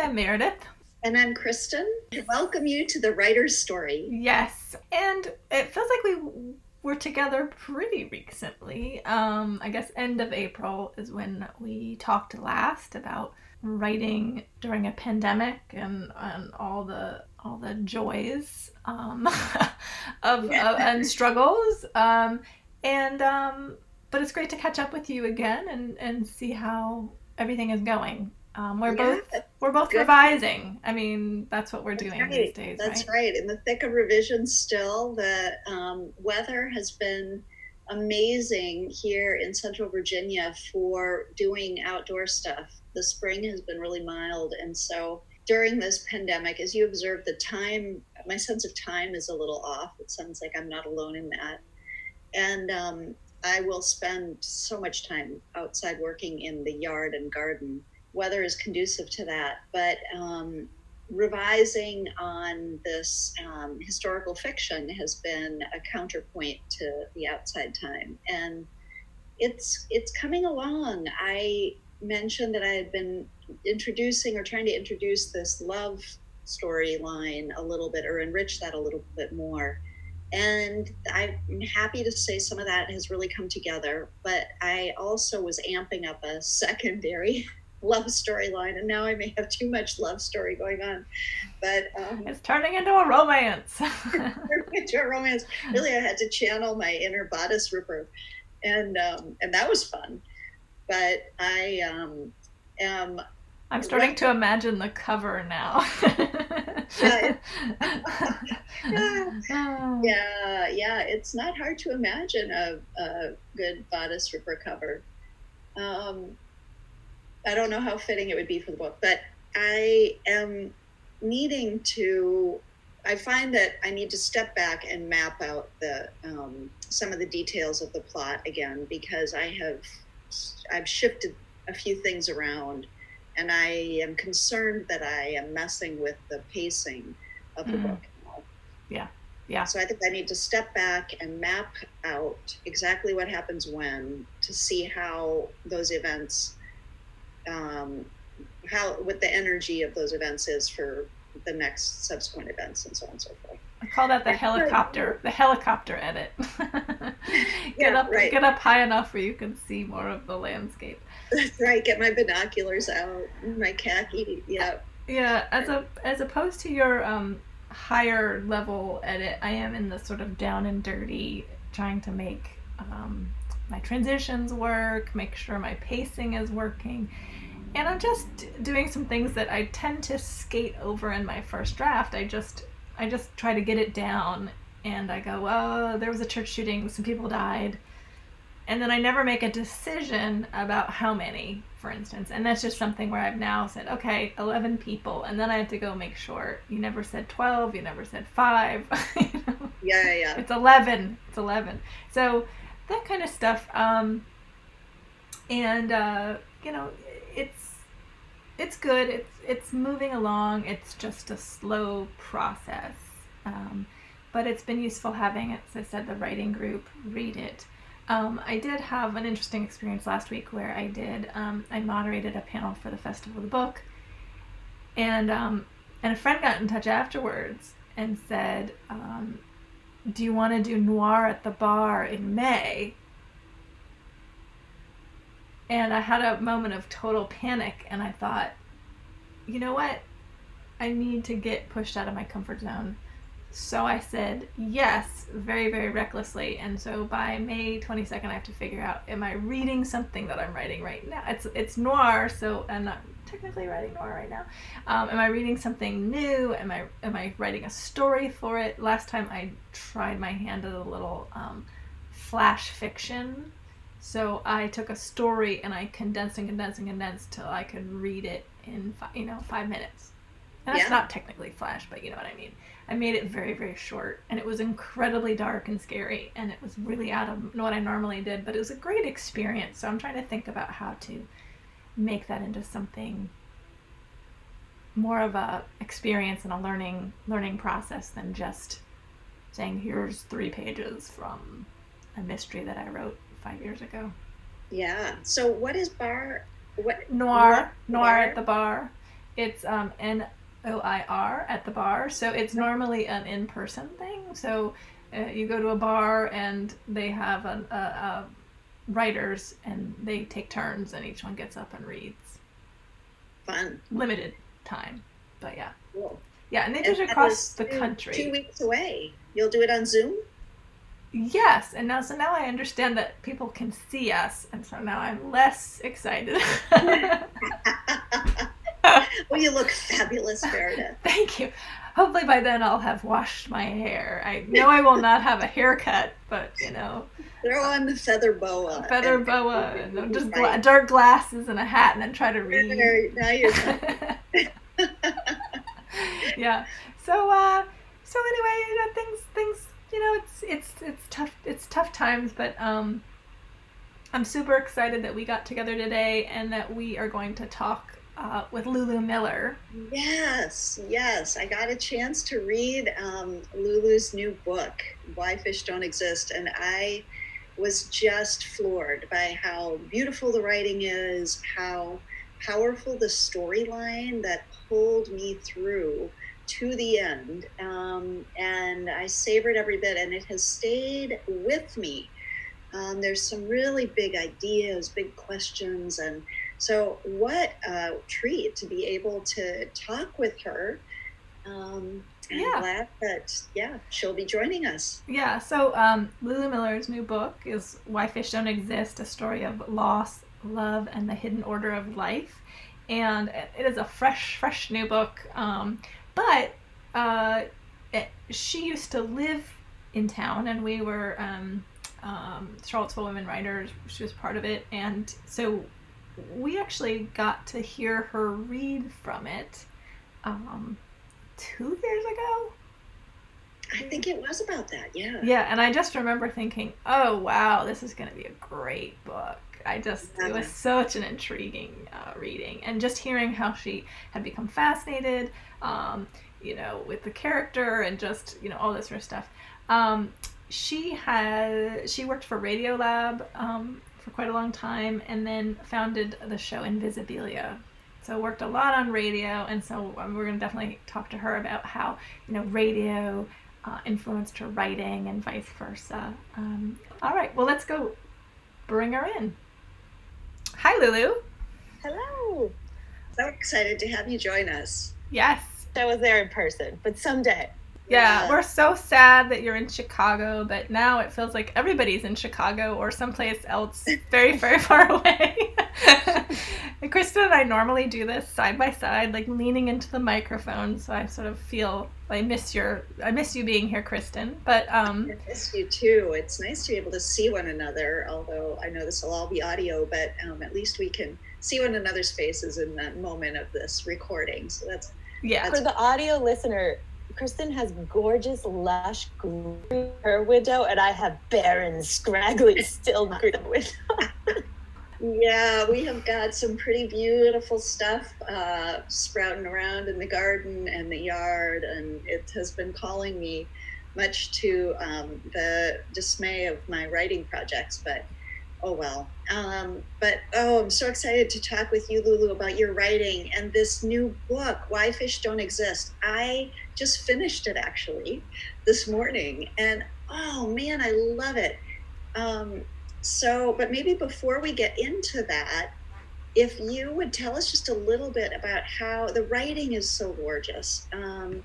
I'm Meredith. And I'm Kristin. Welcome you to the writer's story. Yes. And it feels like we were together pretty recently. Um, I guess end of April is when we talked last about writing during a pandemic and, and all the all the joys um, of, of, and struggles. Um, and um, but it's great to catch up with you again and, and see how everything is going. Um, we're yeah, both we're both revising. I mean, that's what we're that's doing right. these days. That's right? right. In the thick of revision, still the um, weather has been amazing here in Central Virginia for doing outdoor stuff. The spring has been really mild, and so during this pandemic, as you observe, the time my sense of time is a little off. It sounds like I'm not alone in that, and um, I will spend so much time outside working in the yard and garden weather is conducive to that. But um, revising on this um, historical fiction has been a counterpoint to the outside time, and it's it's coming along. I mentioned that I had been introducing or trying to introduce this love storyline a little bit or enrich that a little bit more. And I'm happy to say some of that has really come together, but I also was amping up a secondary love storyline, and now I may have too much love story going on. But um, it's turning into a romance. into a romance. Really, I had to channel my inner bodice ripper, and um, and that was fun. But I um, am. I'm starting to imagine the cover now. yeah, yeah, yeah, It's not hard to imagine a, a good bodice ripper cover. Um, I don't know how fitting it would be for the book, but I am needing to. I find that I need to step back and map out the um, some of the details of the plot again because I have I've shifted a few things around, and I am concerned that I am messing with the pacing of the mm. book. Yeah, yeah. So I think I need to step back and map out exactly what happens when to see how those events um, how what the energy of those events is for the next subsequent events and so on and so forth. I call that the helicopter, the helicopter edit. get yeah, up, right. get up high enough where you can see more of the landscape. That's right. Get my binoculars out, my khaki. Yeah. Yeah. As a as opposed to your um, higher level edit, I am in the sort of down and dirty, trying to make um, my transitions work, make sure my pacing is working and I'm just doing some things that I tend to skate over in my first draft. I just I just try to get it down and I go, "Oh, there was a church shooting, some people died." And then I never make a decision about how many, for instance. And that's just something where I've now said, "Okay, 11 people." And then I have to go make sure you never said 12, you never said 5. you know? Yeah, yeah. It's 11. It's 11. So, that kind of stuff um and uh you know, it's good. It's it's moving along. It's just a slow process, um, but it's been useful having, as I said, the writing group read it. Um, I did have an interesting experience last week where I did um, I moderated a panel for the Festival of the Book, and um, and a friend got in touch afterwards and said, um, "Do you want to do noir at the bar in May?" And I had a moment of total panic, and I thought, you know what? I need to get pushed out of my comfort zone. So I said yes, very, very recklessly. And so by May 22nd, I have to figure out: Am I reading something that I'm writing right now? It's it's noir, so I'm not technically writing noir right now. Um, am I reading something new? Am I am I writing a story for it? Last time I tried my hand at a little um, flash fiction so I took a story and I condensed and condensed and condensed till I could read it in five, you know five minutes. And that's yeah. not technically flash, but you know what I mean. I made it very very short, and it was incredibly dark and scary, and it was really out of what I normally did. But it was a great experience. So I'm trying to think about how to make that into something more of a experience and a learning learning process than just saying here's three pages from a mystery that I wrote five years ago. Yeah. So what is bar? What noir? Noir, noir at the bar. It's um, N O I R at the bar. So it's normally an in person thing. So uh, you go to a bar and they have a, a, a writers and they take turns and each one gets up and reads. Fun. Limited time, but yeah. Cool. Yeah, and they do it across the two- country. Two weeks away. You'll do it on Zoom? Yes, and now so now I understand that people can see us, and so now I'm less excited. well, you look fabulous, Meredith. Thank you. Hopefully by then I'll have washed my hair. I know I will not have a haircut, but you know, Throw on the feather boa. feather and- boa and just gla- dark glasses and a hat, and then try to read. Now you're yeah. So uh so anyway, you know, things things you know, it's it's it's tough it's tough times, but um I'm super excited that we got together today and that we are going to talk uh, with Lulu Miller. Yes, yes. I got a chance to read um, Lulu's new book, Why Fish Don't Exist, and I was just floored by how beautiful the writing is, how powerful the storyline that pulled me through to the end. Um, and I savored every bit, and it has stayed with me. Um, there's some really big ideas, big questions, and so, what a treat to be able to talk with her. Um, Yeah. glad that, yeah, she'll be joining us. Yeah, so um, Lulu Miller's new book is Why Fish Don't Exist, a story of loss, love, and the hidden order of life. And it is a fresh, fresh new book. Um, but uh, it, she used to live in town, and we were um, um, Charlottesville Women Writers. She was part of it. And so we actually got to hear her read from it um, two years ago. I think it was about that, yeah. Yeah, and I just remember thinking, oh wow, this is going to be a great book. I just, it was such an intriguing uh, reading. And just hearing how she had become fascinated, um, you know, with the character and just, you know, all this sort of stuff. Um, she had, she worked for Radiolab um, for quite a long time and then founded the show Invisibilia. So worked a lot on radio, and so um, we're going to definitely talk to her about how, you know, radio uh, influenced her writing and vice versa. Um, all right, well, let's go bring her in. Hi, Lulu. Hello. So excited to have you join us. Yes. I was there in person, but someday. Yeah, Yeah. we're so sad that you're in Chicago, but now it feels like everybody's in Chicago or someplace else very, very far away. and Kristin and I normally do this side by side, like leaning into the microphone, so I sort of feel I miss your I miss you being here, Kristin. But um I miss you too. It's nice to be able to see one another, although I know this will all be audio, but um, at least we can see one another's faces in the moment of this recording. So that's yeah. For the audio listener, Kristin has gorgeous, lush green her window, and I have barren, scraggly, still green window. Yeah, we have got some pretty beautiful stuff uh, sprouting around in the garden and the yard, and it has been calling me, much to um, the dismay of my writing projects. But oh well. Um, but oh, I'm so excited to talk with you, Lulu, about your writing and this new book, Why Fish Don't Exist. I just finished it actually this morning, and oh man, I love it. Um, so, but maybe before we get into that, if you would tell us just a little bit about how the writing is so gorgeous. Um,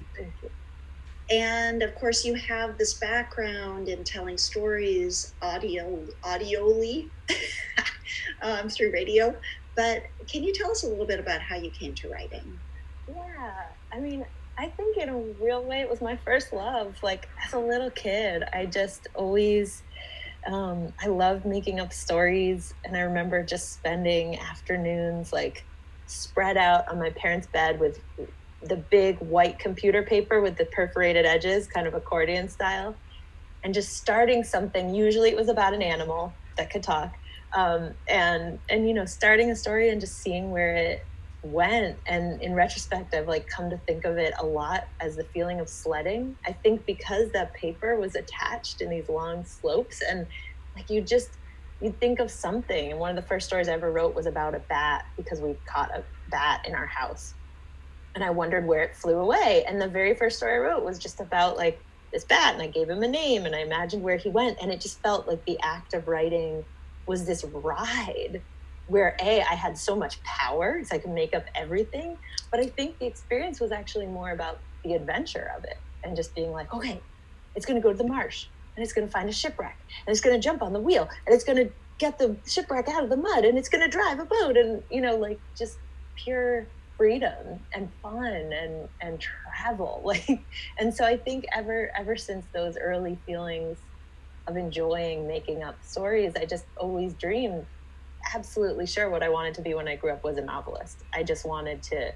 and of course, you have this background in telling stories audio, audioly um, through radio. But can you tell us a little bit about how you came to writing? Yeah, I mean, I think in a real way, it was my first love. Like as a little kid, I just always, um, I love making up stories, and I remember just spending afternoons like spread out on my parents' bed with the big white computer paper with the perforated edges, kind of accordion style, and just starting something. Usually, it was about an animal that could talk, um, and and you know, starting a story and just seeing where it went. And in retrospect i've like come to think of it a lot as the feeling of sledding. I think because that paper was attached in these long slopes and like you just you'd think of something. And one of the first stories i ever wrote was about a bat because we caught a bat in our house. And I wondered where it flew away. And the very first story I wrote was just about like this bat, and I gave him a name, and I imagined where he went, and it just felt like the act of writing was this ride where a I had so much power, so I could make up everything. But I think the experience was actually more about the adventure of it, and just being like, okay, it's going to go to the marsh, and it's going to find a shipwreck, and it's going to jump on the wheel, and it's going to get the shipwreck out of the mud, and it's going to drive a boat, and you know, like just pure freedom and fun and and travel like and so i think ever ever since those early feelings of enjoying making up stories i just always dreamed absolutely sure what i wanted to be when i grew up was a novelist i just wanted to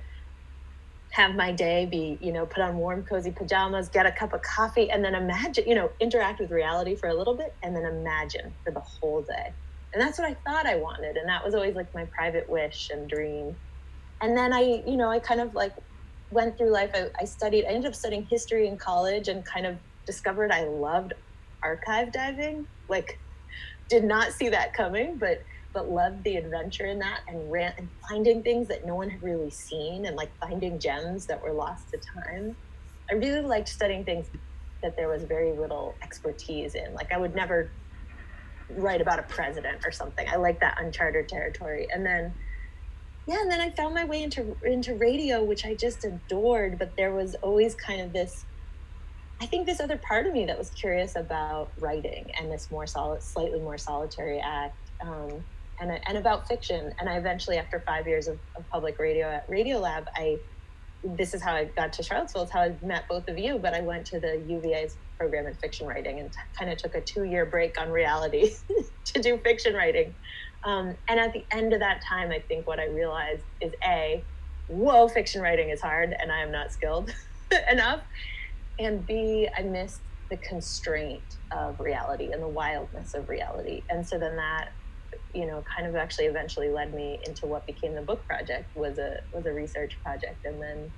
have my day be you know put on warm cozy pajamas get a cup of coffee and then imagine you know interact with reality for a little bit and then imagine for the whole day and that's what i thought i wanted and that was always like my private wish and dream and then I, you know, I kind of like went through life. I, I studied, I ended up studying history in college and kind of discovered I loved archive diving. Like, did not see that coming, but but loved the adventure in that and ran and finding things that no one had really seen and like finding gems that were lost to time. I really liked studying things that there was very little expertise in. Like I would never write about a president or something. I like that uncharted territory. And then yeah, and then I found my way into into radio, which I just adored. But there was always kind of this, I think, this other part of me that was curious about writing and this more solid, slightly more solitary act, um, and and about fiction. And I eventually, after five years of, of public radio at Radiolab, I this is how I got to Charlottesville. It's how I met both of you. But I went to the UVA's program in fiction writing and t- kind of took a two year break on reality to do fiction writing. Um, and at the end of that time, I think what I realized is A, whoa, fiction writing is hard and I am not skilled enough. And B, I missed the constraint of reality and the wildness of reality. And so then that, you know, kind of actually eventually led me into what became the book project was a was a research project. And then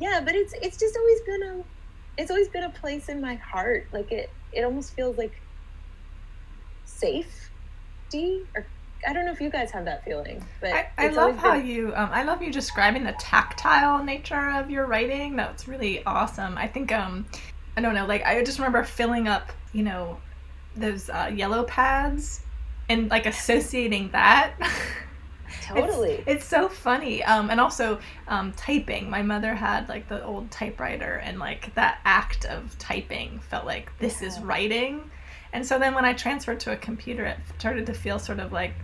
yeah, but it's it's just always been a it's always been a place in my heart. Like it it almost feels like safety or I don't know if you guys have that feeling, but I, I love how been... you um, I love you describing the tactile nature of your writing. That's really awesome. I think um I don't know, like I just remember filling up, you know, those uh, yellow pads and like associating that. Totally. it's, it's, so funny. Um, and also um, typing. My mother had like the old typewriter, and like that act of typing felt like this yeah. is writing. And so then when I transferred to a computer, it started to feel sort of like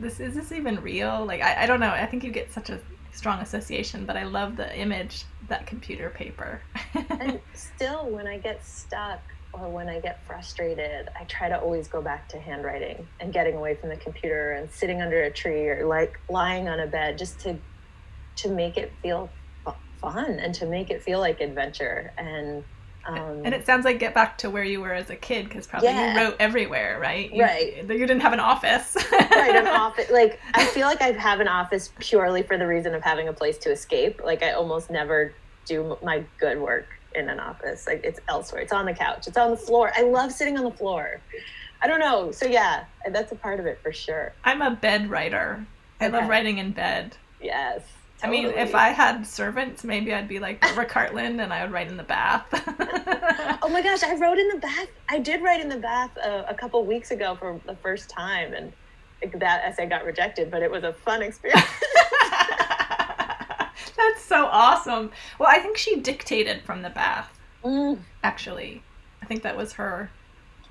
this is this even real? Like I, I don't know. I think you get such a strong association, but I love the image that computer paper. and still, when I get stuck or when I get frustrated, I try to always go back to handwriting and getting away from the computer and sitting under a tree or like lying on a bed just to to make it feel fun and to make it feel like adventure and um, and it sounds like get back to where you were as a kid because probably yeah. you wrote everywhere, right? You, right. You didn't have an office. right, an office. Like I feel like I have an office purely for the reason of having a place to escape. Like I almost never do my good work in an office. Like it's elsewhere. It's on the couch. It's on the floor. I love sitting on the floor. I don't know. So yeah, that's a part of it for sure. I'm a bed writer. I okay. love writing in bed. Yes. I mean, if I had servants, maybe I'd be like Barbara Cartland and I would write in the bath. oh my gosh, I wrote in the bath. I did write in the bath a, a couple weeks ago for the first time, and that essay got rejected, but it was a fun experience. That's so awesome. Well, I think she dictated from the bath. Mm. Actually, I think that was her,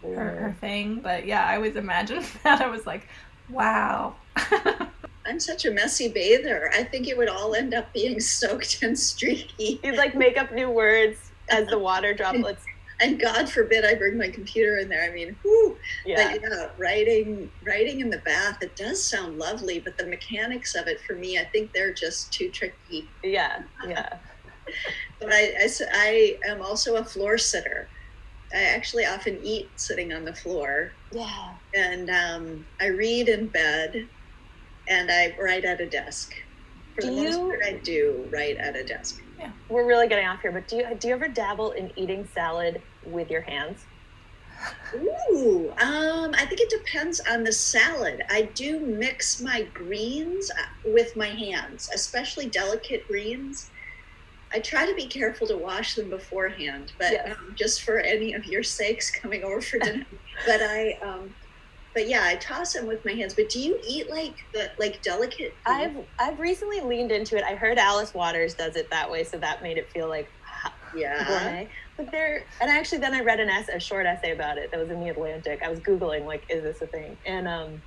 her, her thing. But yeah, I always imagined that. I was like, wow. I'm such a messy bather. I think it would all end up being soaked and streaky. You'd like make up new words as the water droplets. And God forbid I bring my computer in there. I mean, whoo, yeah. But yeah, writing, writing in the bath. It does sound lovely, but the mechanics of it for me, I think they're just too tricky. Yeah, yeah. but I, I, I am also a floor sitter. I actually often eat sitting on the floor. Yeah. And um, I read in bed and I write at a desk. For do the most you, part, I do write at a desk. Yeah, we're really getting off here, but do you do you ever dabble in eating salad with your hands? Ooh, um, I think it depends on the salad. I do mix my greens uh, with my hands, especially delicate greens. I try to be careful to wash them beforehand, but Yes. um, just for any of your sakes coming over for dinner. but I, um, but yeah, I toss them with my hands. But do you eat like the like delicate? I've I've recently leaned into it. I heard Alice Waters does it that way, so that made it feel like yeah. gourmet. But there, and actually, then I read an essay, a short essay about it that was in the Atlantic. I was googling like, is this a thing? And um,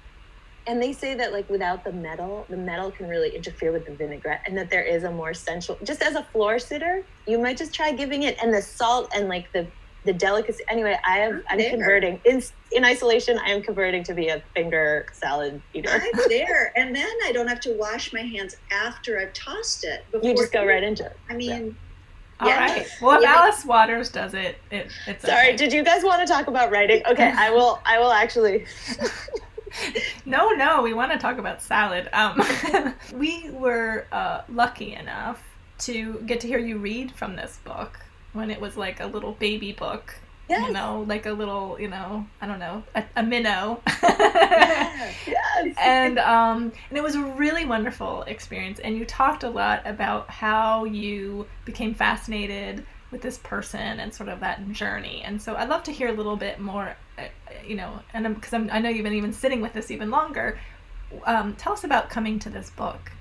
and they say that like without the metal, the metal can really interfere with the vinaigrette, and that there is a more sensual. Just as a floor sitter, you might just try giving it, and the salt and like the the delicacy. Anyway, I have I'm There. converting in in isolation. I am converting to be a finger salad eater. I'm there, and then I don't have to wash my hands after I've tossed it. You just go right into it. I mean, All Yeah. right. Well, if Yeah. Alice Waters does it, it it's Sorry, okay. did you guys want to talk about writing? Okay, I will. I will actually. No, no, we want to talk about salad. Um, we were uh, lucky enough to get to hear you read from this book when it was like a little baby book. Yes. You know, like a little, you know, I don't know, a, a minnow. yes. and um, and it was a really wonderful experience. And you talked a lot about how you became fascinated with this person and sort of that journey. And so I'd love to hear a little bit more, uh, you know, and because I'm, I know you've been even sitting with this even longer. Um, tell us about coming to this book.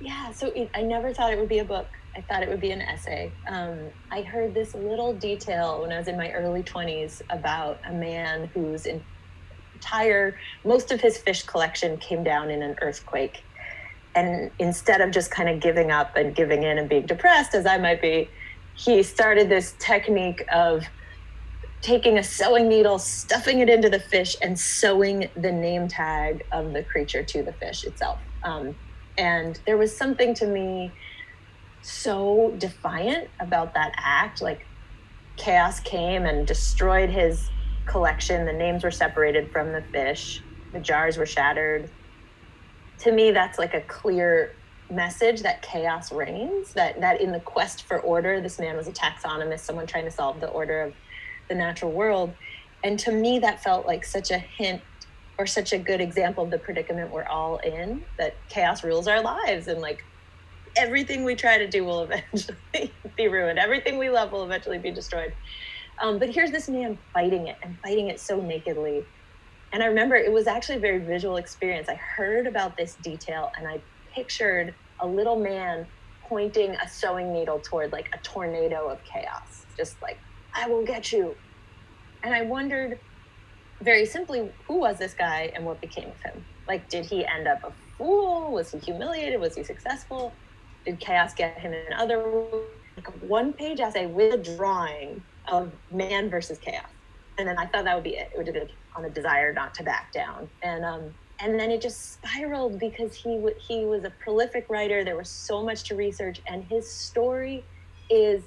Yeah, so it, I never thought it would be a book. I thought it would be an essay. Um, I heard this little detail when I was in my early 20s about a man whose entire, most of his fish collection came down in an earthquake. And instead of just kind of giving up and giving in and being depressed, as I might be, he started this technique of taking a sewing needle, stuffing it into the fish, and sewing the name tag of the creature to the fish itself. Um, and there was something to me so defiant about that act. Like chaos came and destroyed his collection. The names were separated from the fish, the jars were shattered. To me, that's like a clear message that chaos reigns, that, that in the quest for order, this man was a taxonomist, someone trying to solve the order of the natural world. And to me, that felt like such a hint or such a good example of the predicament we're all in that chaos rules our lives and like everything we try to do will eventually be ruined everything we love will eventually be destroyed um, but here's this man fighting it and fighting it so nakedly and i remember it was actually a very visual experience i heard about this detail and i pictured a little man pointing a sewing needle toward like a tornado of chaos just like i will get you and i wondered very simply, who was this guy and what became of him? Like, did he end up a fool? Was he humiliated? Was he successful? Did chaos get him in other like one page essay with a drawing of man versus chaos? And then I thought that would be it. It would have been on a desire not to back down. And um, and then it just spiraled because he w- he was a prolific writer. There was so much to research, and his story is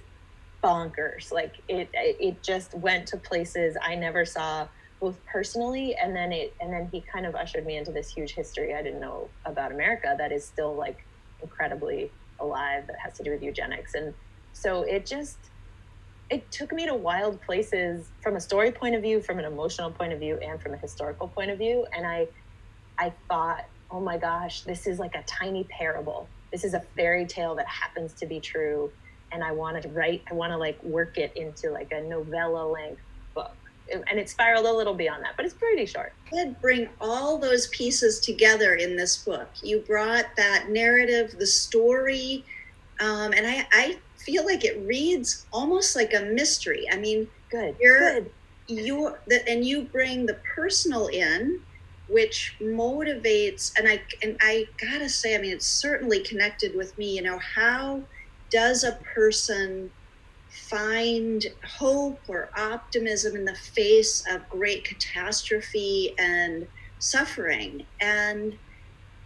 bonkers. Like it it just went to places I never saw both personally and then it and then he kind of ushered me into this huge history I didn't know about America that is still like incredibly alive that has to do with eugenics. And so it just it took me to wild places from a story point of view from an emotional point of view and from a historical point of view. And I I thought oh my gosh this is like a tiny parable. This is a fairy tale that happens to be true. And I want to write I want to like work it into like a novella length and it spiraled a little beyond that, but it's pretty short. did bring all those pieces together in this book. You brought that narrative, the story, um, and I, I feel like it reads almost like a mystery. I mean, Good. You're- Good. you that and you bring the personal in, which motivates. And I and I gotta say, I mean, it's certainly connected with me. You know, how does a person find hope or optimism in the face of great catastrophe and suffering. And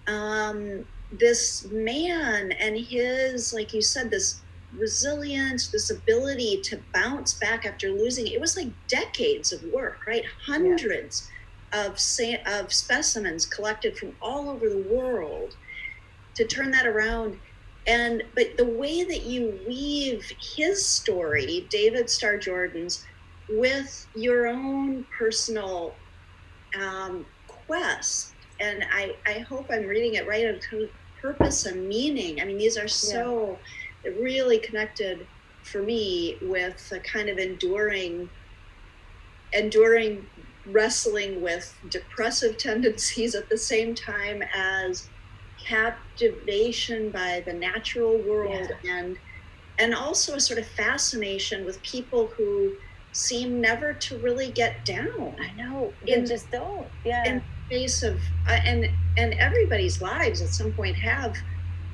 um, this man and his like you said this resilience this ability to bounce back after losing it was like decades of work right? Hundreds of sa- of specimens collected from all over the world to turn that around and but the way that you weave his story david starr jordan's with your own personal um, quest and I, I hope i'm reading it right of purpose and meaning. I mean these are so it really connected for me with a kind of enduring enduring wrestling with depressive tendencies at the same time as captivation by the natural world yeah. and and also a sort of fascination with people who seem never to really get down. I know. They just don't. Yeah. In face of uh, and and everybody's lives at some point have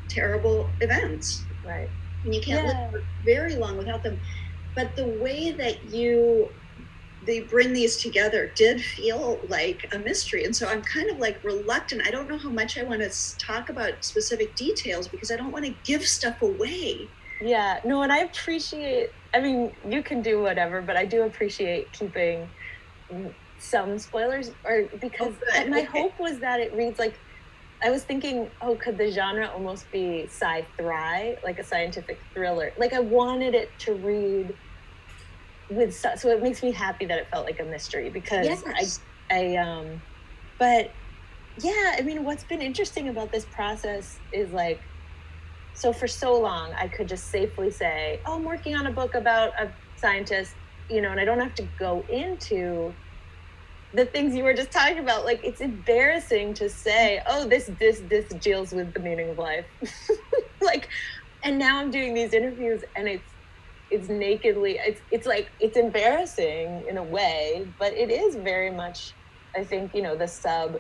terrible events. Right. And you can't yeah. live very long without them. But the way that you they bring these together did feel like a mystery. And so i'm kind of like reluctant. I don't know how much i want to talk about specific details because i don't want to give stuff away. Yeah. No and i appreciate i mean you can do whatever but i do appreciate keeping some spoilers or because oh, my okay. hope was that it reads like I was thinking, oh, could the genre almost be sci-fi, like a scientific thriller? Like I wanted it to read with so it makes me happy that it felt like a mystery because yes. I I um but yeah, I mean what's been interesting about this process is like so for so long I could just safely say, "Oh, I'm working on a book about a scientist," you know, and I don't have to go into the things you were just talking about like it's embarrassing to say oh this this this deals with the meaning of life like and now i'm doing these interviews and it's it's nakedly it's it's like it's embarrassing in a way but it is very much i think you know the sub.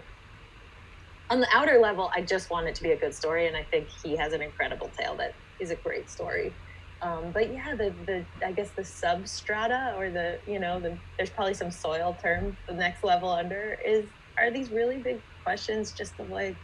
On the outer level i just want it to be a good story and i think he has an incredible tale that is a great story. Um, but yeah the the i guess the substrata or the you know the there's probably some soil term the next level under is are these really big questions just of like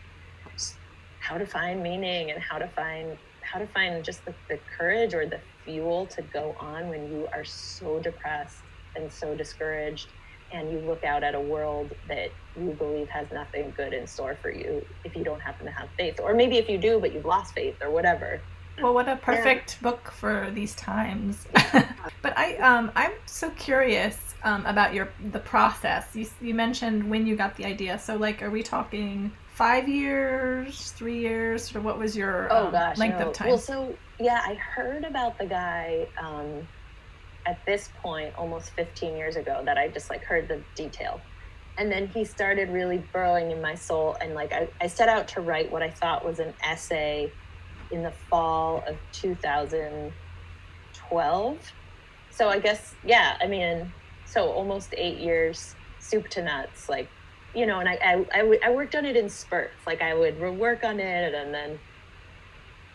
how to find meaning and how to find how to find just the, the courage or the fuel to go on when you are so depressed and so discouraged and you look out at a world that you believe has nothing good in store for you if you don't happen to have faith. Or maybe if you do but you've lost faith or whatever. Well what a perfect yeah. book for these times. But i um i'm so curious um, about your the process. You, you mentioned when you got the idea. So like are we talking five years three years or what was your oh, um, gosh, length no. of time well so yeah, I heard about the guy um, at this point almost 15 years ago that I just like heard the detail. And then he started really burrowing in my soul. And like I, I set out to write what I thought was an essay in the fall of 2012. So I guess, yeah, I mean, so almost eight years, soup to nuts, like, you know, and I, I, I, I worked on it in spurts. Like I would work on it and then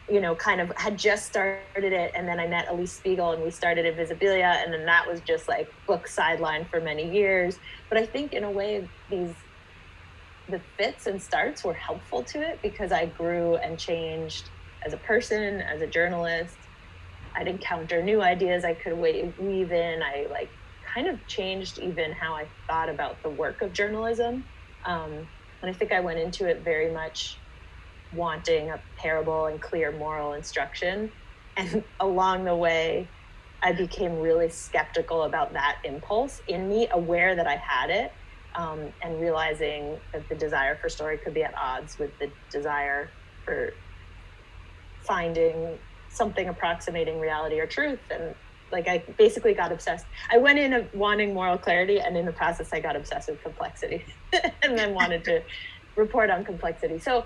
you know, kind of had just started it. And then I met Alix Spiegel and we started Invisibilia. And then that was just like book sideline for many years. But I think in a way, these, the fits and starts were helpful to it because I grew and changed as a person, as a journalist. I'd encounter new ideas I could weave in. I like kind of changed even how I thought about the work of journalism. Um, and I think I went into it very much wanting a parable and clear moral instruction. And along the way, I became really skeptical about that impulse in me, aware that I had it, um, and realizing that the desire for story could be at odds with the desire for finding something approximating reality or truth. And like I basically got obsessed. I went in wanting moral clarity, and in the process, I got obsessed with complexity, and then wanted to report on complexity. So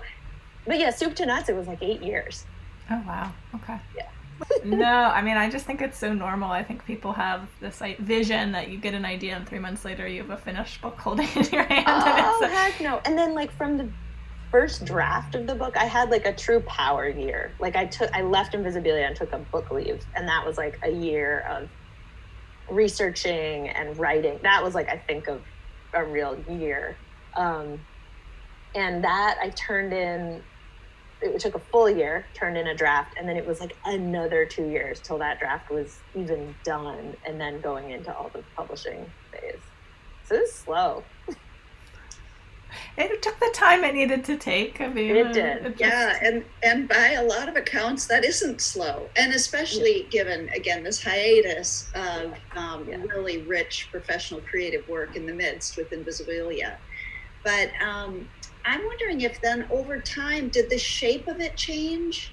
but yeah, soup to nuts, it was like eight years. Oh wow. Okay. Yeah. no, I mean, I just think it's so normal. I think people have this like, vision that you get an idea and three months later you have a finished book holding in your hand. Oh, heck no. And then, like, from the first draft of the book, I had like a true power year. Like, I took, I left Invisibilia and took a book leave. And that was like a year of researching and writing. That was like, I think, of a real year. Um, and that I turned in it took a full year, turned in a draft, and then it was like another two years till that draft was even done, and then going into all the publishing phase. So it was slow. It took the time it needed to take. I mean, it did. It just... Yeah, and and by a lot of accounts, that isn't slow, and especially yeah. given again this hiatus of um, yeah. really rich professional creative work in the midst with Invisibilia. But um, I'm wondering if then over time, did the shape of it change?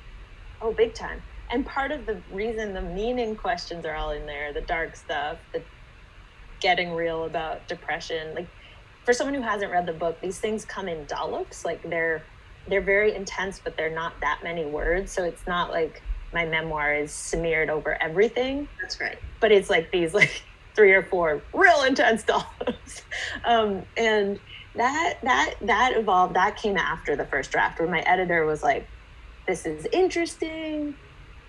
Oh, big time. and part of the reason the meaning questions are all in there, the dark stuff, the getting real about depression, like for someone who hasn't read the book, these things come in dollops. Like they're they're very intense, but they're not that many words. So it's not like my memoir is smeared over everything. That's right. But it's like these like three or four real intense dollops. um, and that that that evolved. That came after the first draft, where my editor was like, "This is interesting,"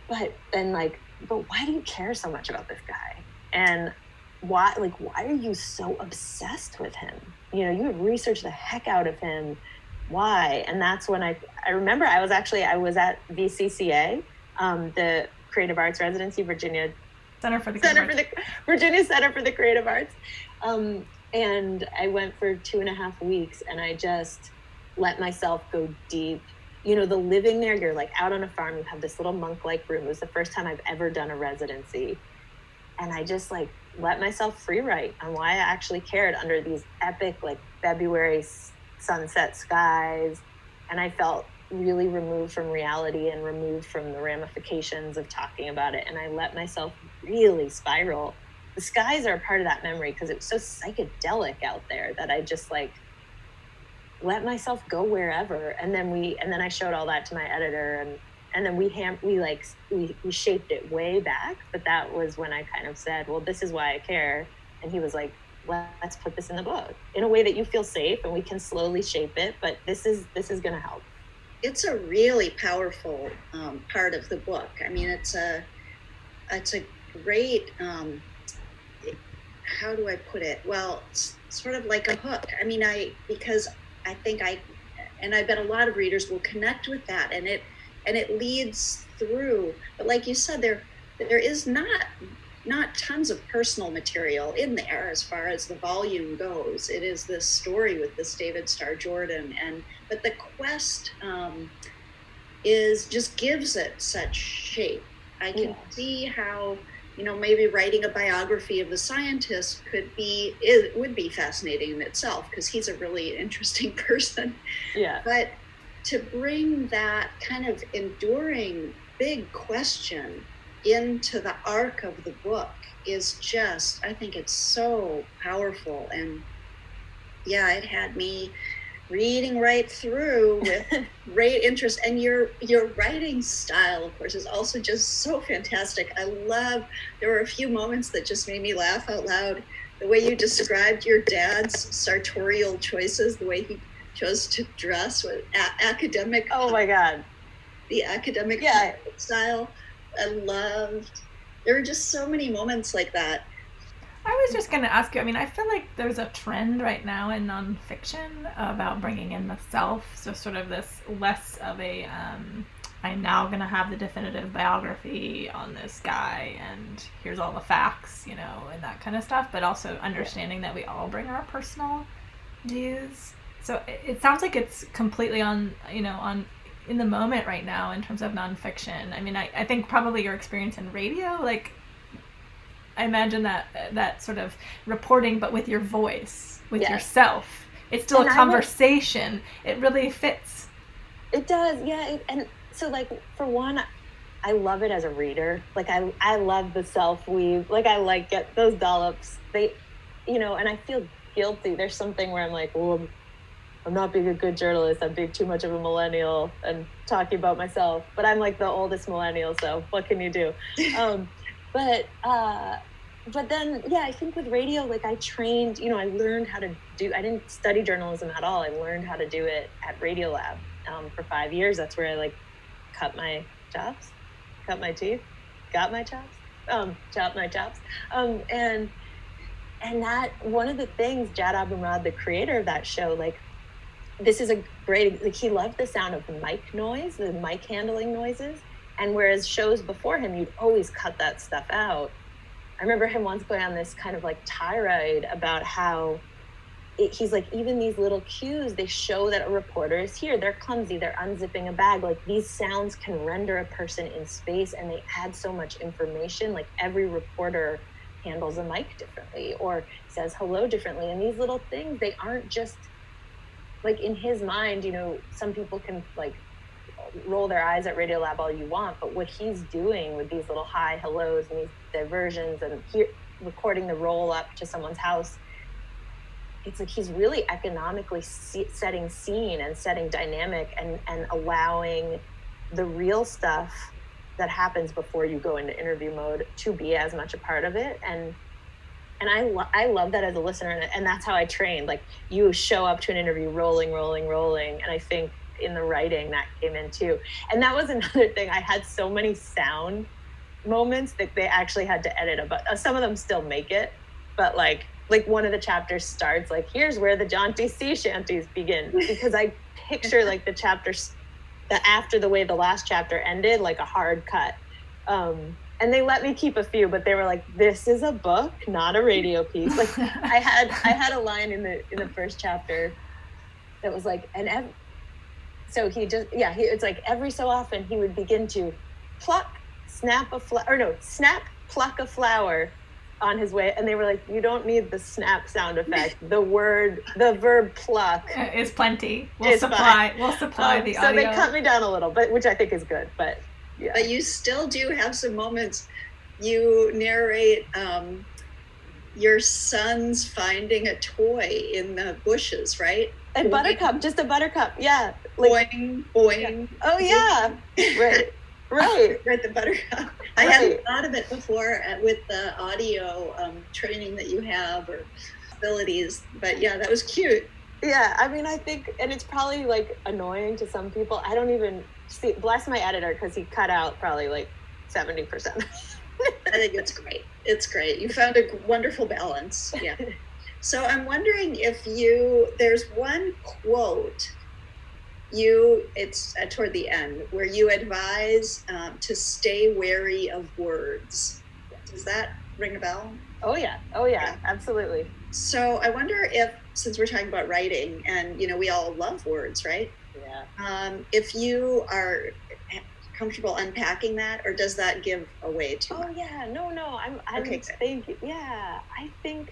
but then like, "But why do you care so much about this guy?" And why like why are you so obsessed with him you know you researched the heck out of him. Why? And that's when i i remember i was actually i was at vcca um, the creative arts residency virginia center for the center for the virginia center for the creative arts. Um, and i went for two and a half weeks and i just let myself go deep. You know the living there you're like out on a farm you have this little monk like room. It was the first time i've ever done a residency. And i just like let myself free write on why I actually cared under these epic, like February sunset skies. And I felt really removed from reality and removed from the ramifications of talking about it. And I let myself really spiral. The skies are a part of that memory because it was so psychedelic out there that I just like let myself go wherever. And then we, and then I showed all that to my editor and and then we ham we like we, we shaped it way back but that was when i kind of said well this is why i care. And he was like let's put this in the book in a way that you feel safe and we can slowly shape it but this is this is going to help. It's a really powerful um, part of the book. I mean it's a it's a great um, how do i put it? Well sort of like a hook. I mean i because i think i and i bet a lot of readers will connect with that and it and it leads through. But like you said, there there is not not tons of personal material in there as far as the volume goes. It is this story with this David Starr Jordan, and but the quest um, is just gives it such shape. I can yeah. see how you know maybe writing a biography of the scientist could be it would be fascinating in itself because he's a really interesting person. Yeah, but to bring that kind of enduring big question into the arc of the book is just i think it's so powerful. And yeah it had me reading right through with great interest. And your your writing style of course is also just so fantastic. I love there were a few moments that just made me laugh out loud. The way you described your dad's sartorial choices the way he chose to dress with a- academic. Oh my god, the academic yeah. style. I loved. There were just so many moments like that. I was just going to ask you. I mean, I feel like there's a trend right now in nonfiction about bringing in the self. So, sort of this less of a, um, I'm now going to have the definitive biography on this guy, and here's all the facts, you know, and that kind of stuff. But also understanding that we all bring our personal views so it sounds like it's completely on, you know, on in the moment right now in terms of nonfiction. I mean, I, I think probably your experience in radio, like, I imagine that that sort of reporting, but with your voice, with yes. yourself. It's still and a conversation. Would, it really fits. It does, yeah. and so, like, for one, I love it as a reader. Like, I I love the self weave. Like, I like get those dollops. They, you know, and I feel guilty. There's something where I'm like, well, I'm not being a good journalist. I'm being too much of a millennial and talking about myself. But I'm like the oldest millennial, so what can you do? Um, but uh, but then yeah, I think with radio, like I trained. You know, I learned how to do. I didn't study journalism at all. I learned how to do it at Radiolab um, for five years. That's where I like cut my chops, cut my teeth, got my chops, um, chopped my chops, um, and and that one of the things Jad Abumrad, the creator of that show, like this is a great like he loved the sound of the mic noise the mic handling noises. And whereas shows before him you'd always cut that stuff out. I remember him once going on this kind of like tirade about how it, he's like even these little cues they show that a reporter is here. They're clumsy. They're unzipping a bag. Like these sounds can render a person in space and they add so much information. Like every reporter handles a mic differently or says hello differently. And these little things they aren't just like in his mind, you know, some people can like roll their eyes at Radiolab all you want, but what he's doing with these little hi hellos and these diversions and here recording the roll up to someone's house, it's like he's really economically setting scene and setting dynamic and and allowing the real stuff that happens before you go into interview mode to be as much a part of it. And and I, lo- I love that as a listener and, and that's how i trained. Like you show up to an interview rolling rolling rolling and i think in the writing that came in too. And that was another thing. I had so many sound moments that they actually had to edit but uh, some of them still make it. But like like one of the chapters starts like here's where the jaunty sea shanties begin. Because i picture like the chapters that after the way the last chapter ended like a hard cut. Um and they let me keep a few but they were like this is a book not a radio piece like i had i had a line in the in the first chapter that was like and ev- so he just yeah he, it's like every so often he would begin to pluck snap a flower or no snap pluck a flower on his way and they were like you don't need the snap sound effect the word the verb pluck is plenty we'll supply fine. we'll supply um, the audio. so they cut me down a little but which i think is good but yeah. But you still do have some moments. You narrate um, your son's finding a toy in the bushes, right? And buttercup, just a buttercup, yeah. Like, boing, boing. Oh yeah, right, right. right, the buttercup. I right. hadn't thought of it before uh, with the audio um, training that you have or abilities, but yeah, that was cute. Yeah, I mean, I think, and it's probably like annoying to some people. I don't even bless my editor because he cut out probably like 70%. I think it's great. It's great. You found a wonderful balance. Yeah. So I'm wondering if you, there's one quote you, it's uh, toward the end, where you advise um, to stay wary of words. Does that ring a bell? Oh, yeah. Oh, yeah. yeah. Absolutely. So I wonder if, since we're talking about writing, and, you know, we all love words, right? Yeah. Um, if you are comfortable unpacking that, or does that give away too oh, much? yeah, no, no. I'm. I'm okay, think, yeah, I think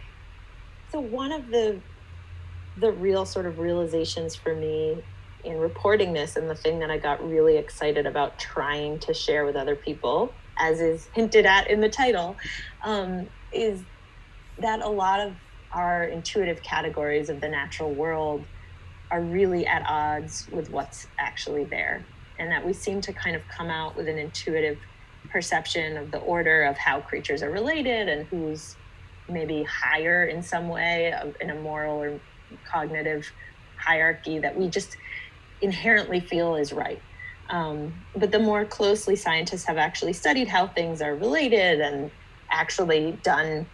so. One of the the real sort of realizations for me in reporting this, and the thing that I got really excited about trying to share with other people, as is hinted at in the title, um, is that a lot of our intuitive categories of the natural world are really at odds with what's actually there. And that we seem to kind of come out with an intuitive perception of the order of how creatures are related and who's maybe higher in some way in a moral or cognitive hierarchy that we just inherently feel is right. Um, but the more closely scientists have actually studied how things are related and actually done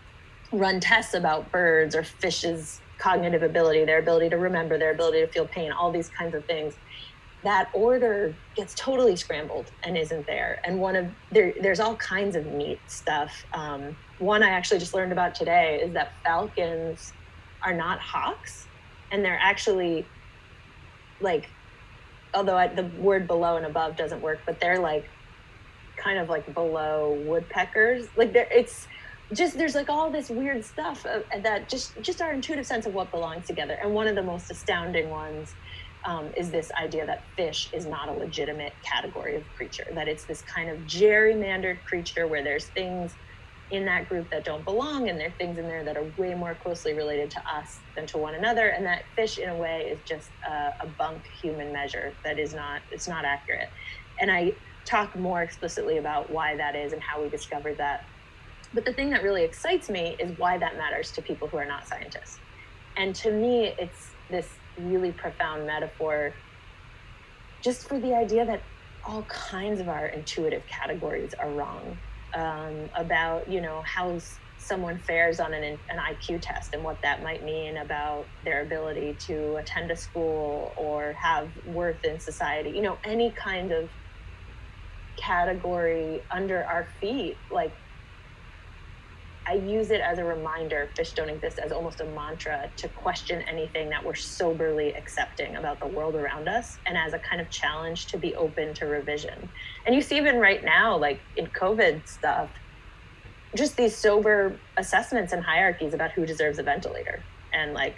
run tests about birds or fishes cognitive ability, their ability to remember, their ability to feel pain, all these kinds of things. That order gets totally scrambled and isn't there. And one of there, there's all kinds of neat stuff. Um, one I actually just learned about today is that falcons are not hawks, and they're actually like, although I, the word below and above doesn't work, but they're like kind of like below woodpeckers. Like there, it's just there's like all this weird stuff that just just our intuitive sense of what belongs together. And one of the most astounding ones um, is this idea that fish is not a legitimate category of creature that it's this kind of gerrymandered creature where there's things in that group that don't belong and there are things in there that are way more closely related to us than to one another and that fish in a way is just a, a bunk human measure that is not it's not accurate. And i talk more explicitly about why that is and how we discovered that but the thing that really excites me is why that matters to people who are not scientists. And to me, it's this really profound metaphor just for the idea that all kinds of our intuitive categories are wrong um, about, you know, how someone fares on an, an IQ test and what that might mean about their ability to attend a school or have worth in society, you know, any kind of category under our feet, like I use it as a reminder, fish don't exist, as almost a mantra to question anything that we're soberly accepting about the world around us and as a kind of challenge to be open to revision. And you see, even right now, like in COVID stuff, just these sober assessments and hierarchies about who deserves a ventilator. And like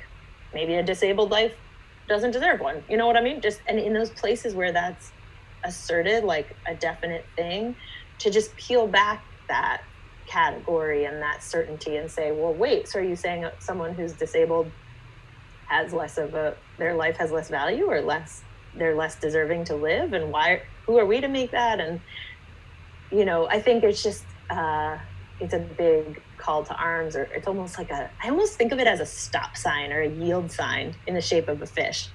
maybe a disabled life doesn't deserve one. You know what I mean? Just, and in those places where that's asserted like a definite thing to just peel back that category and that certainty and say well wait so are you saying someone who's disabled has less of a their life has less value or less they're less deserving to live? And why who are we to make that? And you know i think it's just uh it's a big call to arms or it's almost like a i almost think of it as a stop sign or a yield sign in the shape of a fish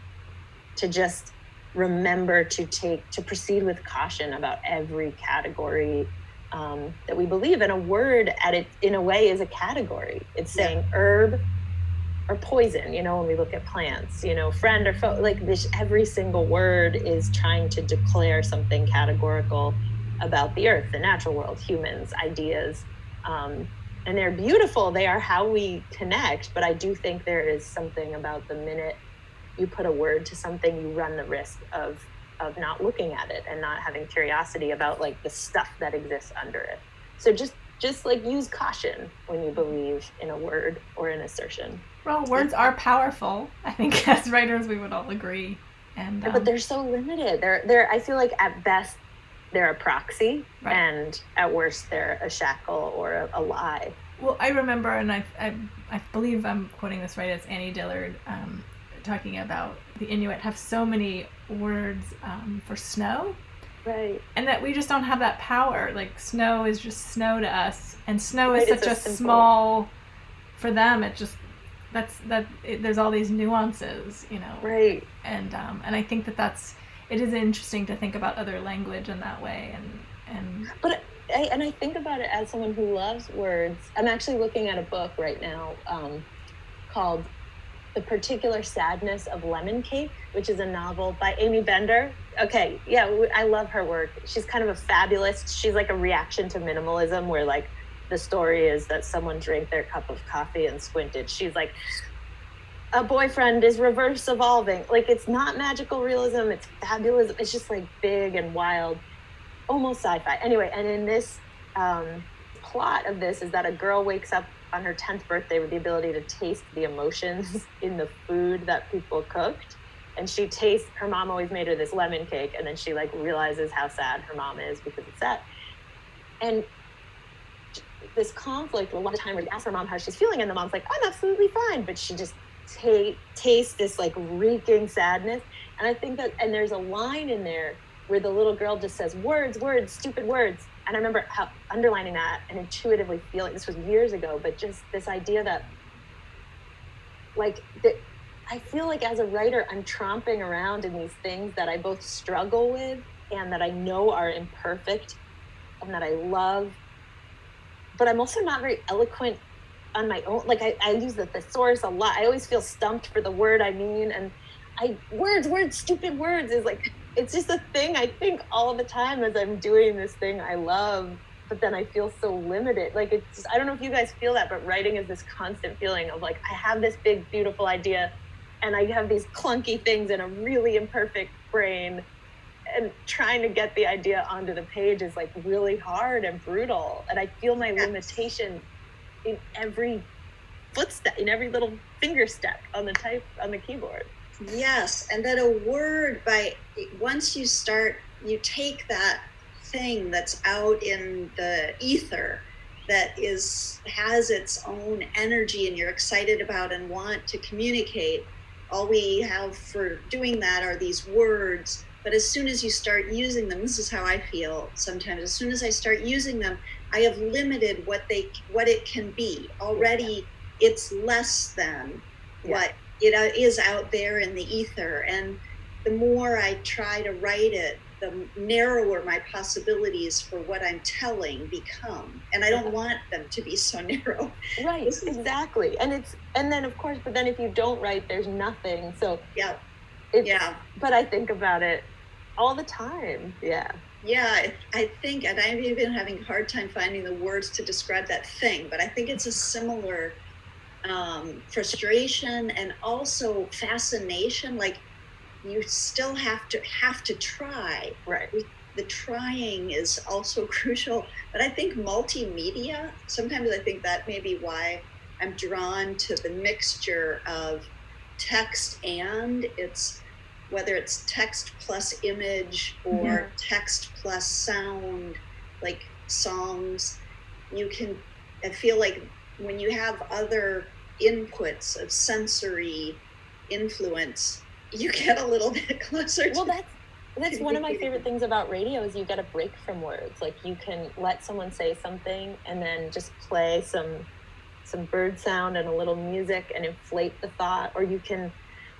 to just remember to take to proceed with caution about every category um, that we believe in a word at it in a way is a category it's saying yeah. herb or poison you know when we look at plants you know friend or foe like this every single word is trying to declare something categorical about the earth the natural world humans ideas um, and they're beautiful they are how we connect but i do think there is something about the minute you put a word to something you run the risk of of not looking at it and not having curiosity about like the stuff that exists under it. So just just like use caution when you believe in a word or an assertion. Well words are powerful. I think as writers we would all agree. And um, but they're so limited. They're they're i feel like at best they're a proxy right. and at worst they're a shackle or a, a lie. Well i remember and I, I, I believe i'm quoting this right as annie dillard um, talking about the inuit have so many words um, for snow. Right. And that we just don't have that power. Like snow is just snow to us. And snow is right, such a small for them it just that's that it, there's all these nuances you know? Right. And um and i think that that's it is interesting to think about other language in that way and and but I, and I think about it as someone who loves words. I'm actually looking at a book right now um, called "The Particular Sadness of Lemon Cake," which is a novel by Aimee Bender. Okay, yeah, I love her work. She's kind of a fabulist She's like a reaction to minimalism, where like the story is that someone drank their cup of coffee and squinted. She's like, a boyfriend is reverse evolving. Like it's not magical realism, it's fabulous. It's just like big and wild, almost sci-fi. Anyway, and in this um, plot of this is that a girl wakes up on her 10th birthday with the ability to taste the emotions in the food that people cooked. And she tastes her mom always made her this lemon cake, and then she like realizes how sad her mom is because it's sad. And this conflict a lot of time where you ask her mom how she's feeling, and the mom's like, oh, I'm absolutely fine, but she just ta- taste this like reeking sadness. And I think that, and there's a line in there where the little girl just says, words, words, stupid words. And I remember how underlining that and intuitively feeling this was years ago, but just this idea that, like, that I feel like as a writer, I'm tromping around in these things that I both struggle with and that I know are imperfect and that I love. But I'm also not very eloquent on my own like I, I use the thesaurus a lot i always feel stumped for the word i mean and i words words stupid words is like it's just a thing i think all the time as i'm doing this thing i love but then i feel so limited like it's just, i don't know if you guys feel that but writing is this constant feeling of like i have this big beautiful idea and i have these clunky things in a really imperfect brain and trying to get the idea onto the page is like really hard and brutal and i feel my limitation in every footstep, in every little finger step on the type on the keyboard. Yes, and that a word by once you start, you take that thing that's out in the ether that is has its own energy and you're excited about and want to communicate all we have for doing that are these words but as soon as you start using them this is how i feel sometimes as soon as i start using them I have limited what they what it can be. Already, it's less than yeah. what it uh, out there in the ether. And the more I try to write it, the narrower my possibilities for what I'm telling become. And I don't want them to be so narrow. Right, exactly. And it's and then of course, but then if you don't write, there's nothing. So yeah, yeah. But I think about it all the time. Yeah. Yeah, I think, and I've even having a hard time finding the words to describe that thing, but I think it's a similar um, frustration and also fascination. Like you still have to have to try. Right. The trying is also crucial, but I think multimedia. Sometimes I think that may be why I'm drawn to the mixture of text and it's whether it's text plus image or Yeah. text plus sound, like songs, you can, I feel like when you have other inputs of sensory influence, you get a little bit closer well that's that's one of my favorite things about radio is you get a break from words. Like you can let someone say something and then just play some some bird sound and a little music and inflate the thought. Or you can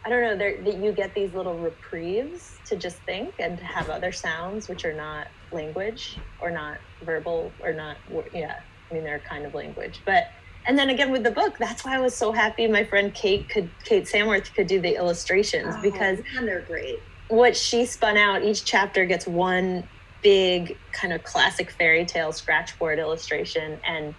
i don't know that you get these little reprieves to just think and to have other sounds which are not language or not verbal or not yeah i mean they're kind of language. But and then again with the book that's why i was so happy my friend kate could kate samworth could do the illustrations Oh, because they're great. what she spun out each chapter gets one big kind of classic fairy tale scratchboard illustration. And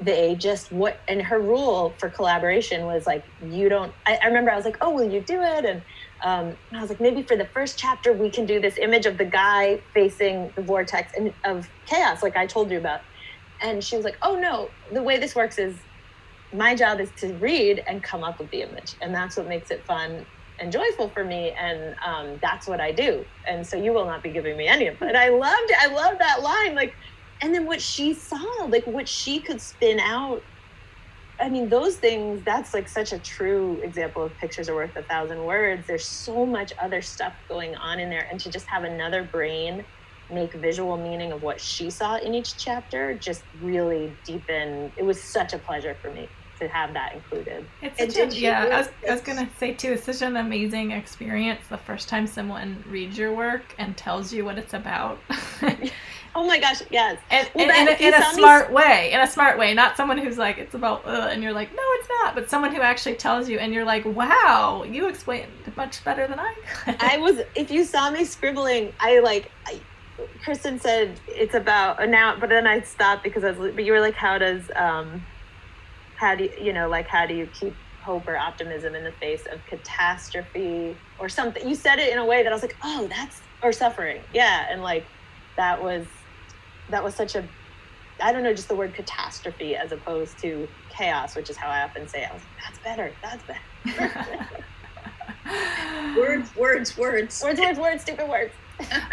they just what and her rule for collaboration was like you don't i, I remember i was like oh will you do it? And um, i was like maybe for the first chapter we can do this image of the guy facing the vortex and of chaos like i told you about and she was like oh no the way this works is my job is to read and come up with the image. And that's what makes it fun and joyful for me. And um, that's what i do. And so you will not be giving me any of it. I loved it i love that line. Like and then what she saw like what she could spin out i mean those things that's like such a true example of pictures are worth a thousand words. There's so much other stuff going on in there. And to just have another brain make visual meaning of what she saw in each chapter just really deepen it was such a pleasure for me to have that included It's And such a, did you yeah. I was, I was gonna say too. It's such an amazing experience the first time someone reads your work and tells you what it's about, oh my gosh yes and, Well, and- that- in, a, in a saw me- smart way. In a smart way, not someone who's like it's about, Ugh, and you're like, no, it's not. But someone who actually tells you, and you're like, wow, you explained much better than I could. I was if you saw me scribbling, I like I, Kristin said it's about now, but then I stopped because I was. But you were like, how does um, how do you you know like how do you keep hope or optimism in the face of catastrophe or something? You said it in a way that I was like, oh, that's or suffering, yeah, and like that was that was such a I don't know, just the word catastrophe as opposed to chaos, which is how I often say. it. I was like, that's better. That's better. Words, words, words. words, words, words, stupid words.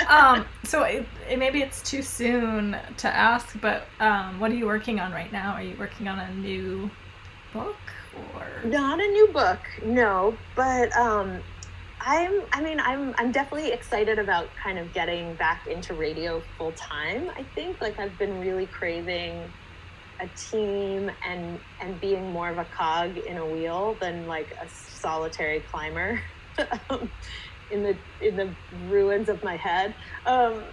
Um, so it, it, maybe it's too soon to ask, but um, what are you working on right now? Are you working on a new book or? Not a new book, no, but um I'm I mean I'm I'm definitely excited about kind of getting back into radio full time. I think like I've been really craving a team and and being more of a cog in a wheel than like a solitary climber um, in the in the ruins of my head. Um,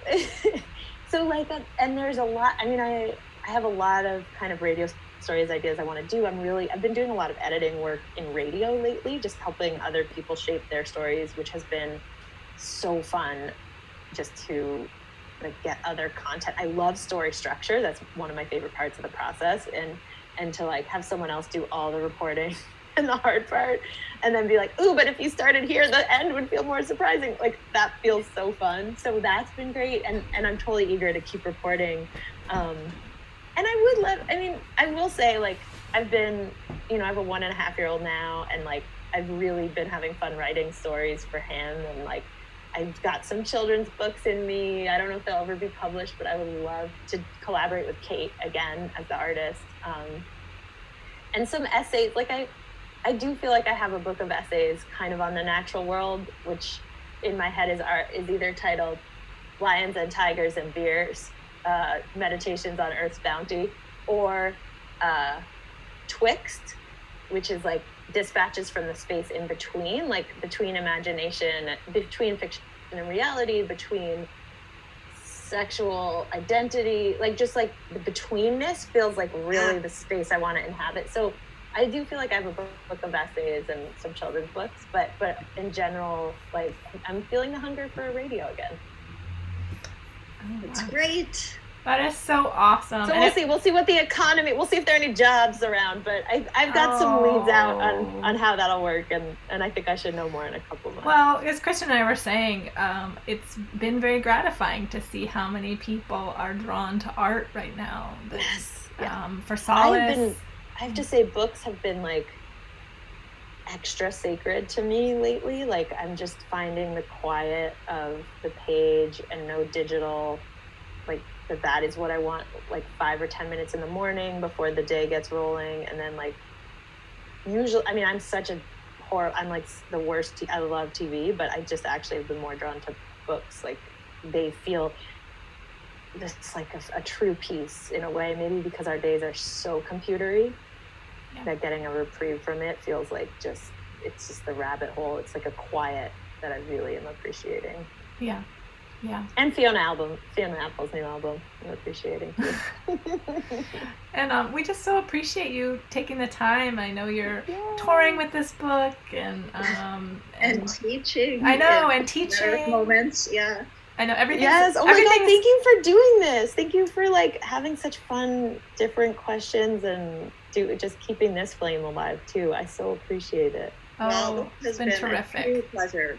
so like and there's a lot. I mean I I have a lot of kind of radio stories ideas I want to do. I'm really I've been doing a lot of editing work in radio lately, just helping other people shape their stories, which has been so fun just to like get other content. I love story structure. That's one of my favorite parts of the process and and to like have someone else do all the reporting and the hard part and then be like, "Ooh, but if you started here, the end would feel more surprising." Like that feels so fun. So that's been great and and I'm totally eager to keep reporting um and I would love, I mean, I will say, like, I've been, you know, I have a one and a half year old now, and like, I've really been having fun writing stories for him. And like, I've got some children's books in me. I don't know if they'll ever be published, but I would love to collaborate with Kate again as the artist. Um, and some essays, like, I, I do feel like I have a book of essays kind of on the natural world, which in my head is art is either titled Lions and Tigers and Beers uh, meditations on Earth's bounty, or uh, Twixt, which is like dispatches from the space in between, like between imagination, between fiction and reality, between sexual identity, like just like the betweenness feels like really the space I want to inhabit. So I do feel like I have a book of essays and some children's books, but but in general, like I'm feeling the hunger for a radio again. Oh, It's wow. great. That is so awesome. So And we'll it- see. We'll see what the economy. We'll see if there are any jobs around. But I, I've got some leads out on, Oh. on how that'll work, and, and I think I should know more in a couple of months. Well, as Kristin and I were saying, um, it's been very gratifying to see how many people are drawn to art right now. that, yes. Yeah. Um, for solace. I have to say, books have been like extra sacred to me lately. Like I'm just finding the quiet of the page and no digital like that that is what I want like 5 or 10 minutes in the morning before the day gets rolling. And then like usually I mean I'm such a horror I'm like the worst t- I love TV but I just actually have been more drawn to books. Like they feel it's like a, a true peace in a way maybe because our days are so computery yeah. that getting a reprieve from it feels like just it's just the rabbit hole. It's like a quiet that I really am appreciating. Yeah. Yeah. And Fiona album, Fiona Apple's new album, I'm appreciating and um, we just so appreciate you taking the time. I know you're yeah. touring with this book and um, and, and teaching. I know, and teaching moments. Yeah. I know everything. Yes. Oh my god! Thank you for doing this. Thank you for like having such fun, different questions and do just keeping this flame alive too. I so appreciate it. Oh, well, it's been, been terrific. pleasure.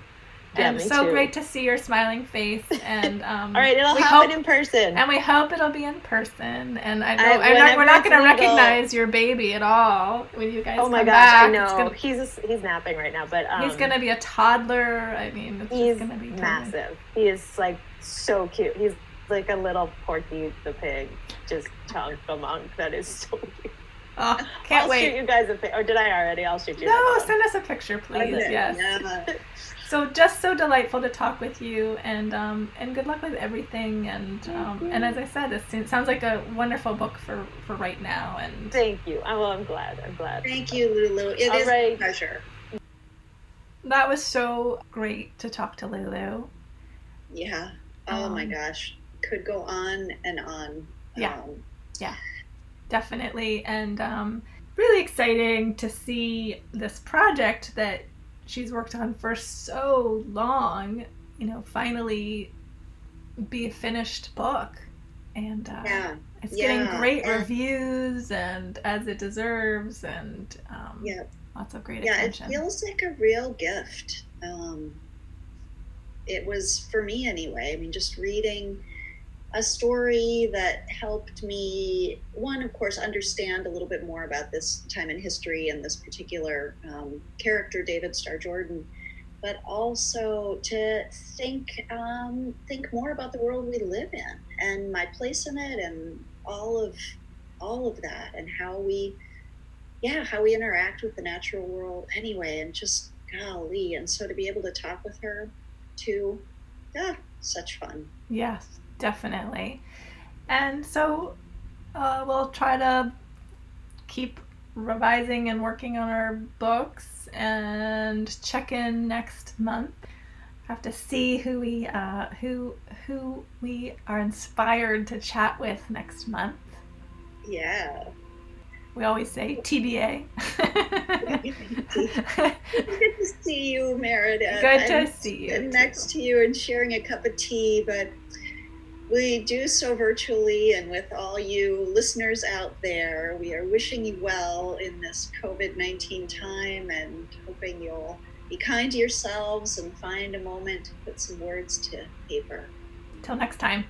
Yeah, and so too. great to see your smiling face. And um, all right, it'll happen hope, in person. And we hope it'll be in person. And I know I, not, we're not going to recognize your baby at all when you guys. Oh my gosh, back. I know gonna, he's he's napping right now, but um, he's going to be a toddler. I mean, he's going to be massive. He is like so cute. He's like a little Porky the pig, just chunk the monk. That is so cute. Oh, can't I'll wait. shoot you guys a picture. Or did I already? I'll shoot you. No, send us a picture, please. Yes. Yeah. so just so delightful to talk with you, and um, and good luck with everything. And um, and as I said, it sounds like a wonderful book for for right now. And thank you. Oh, well, I'm glad. I'm glad. Thank you, Lulu. It All is right. a pleasure. That was so great to talk to Lulu. Yeah. Oh um, my gosh. Could go on and on. Yeah. Um, yeah definitely. And um, really exciting to see this project that she's worked on for so long, you know, finally be a finished book. And uh, yeah. it's yeah. getting great and reviews and as it deserves, and um, yeah. lots of great yeah, attention. it feels like a real gift. Um, it was for me anyway. I mean, just reading a story that helped me, one, of course, understand a little bit more about this time in history and this particular um, character, David Starr Jordan, but also to think um, think more about the world we live in and my place in it, and all of all of that, and how we, yeah, how we interact with the natural world anyway, and just golly, and so to be able to talk with her, too, yeah, such fun. Yes definitely. And so uh, we'll try to keep revising and working on our books and check in next month. Have to see who we uh, who who we are inspired to chat with next month. Yeah. We always say TBA. Good to see you, Meredith. Good to see you. Next to you and sharing a cup of tea, but we do so virtually and with all you listeners out there. We are wishing you well in this COVID 19 time and hoping you'll be kind to yourselves and find a moment to put some words to paper. Till next time.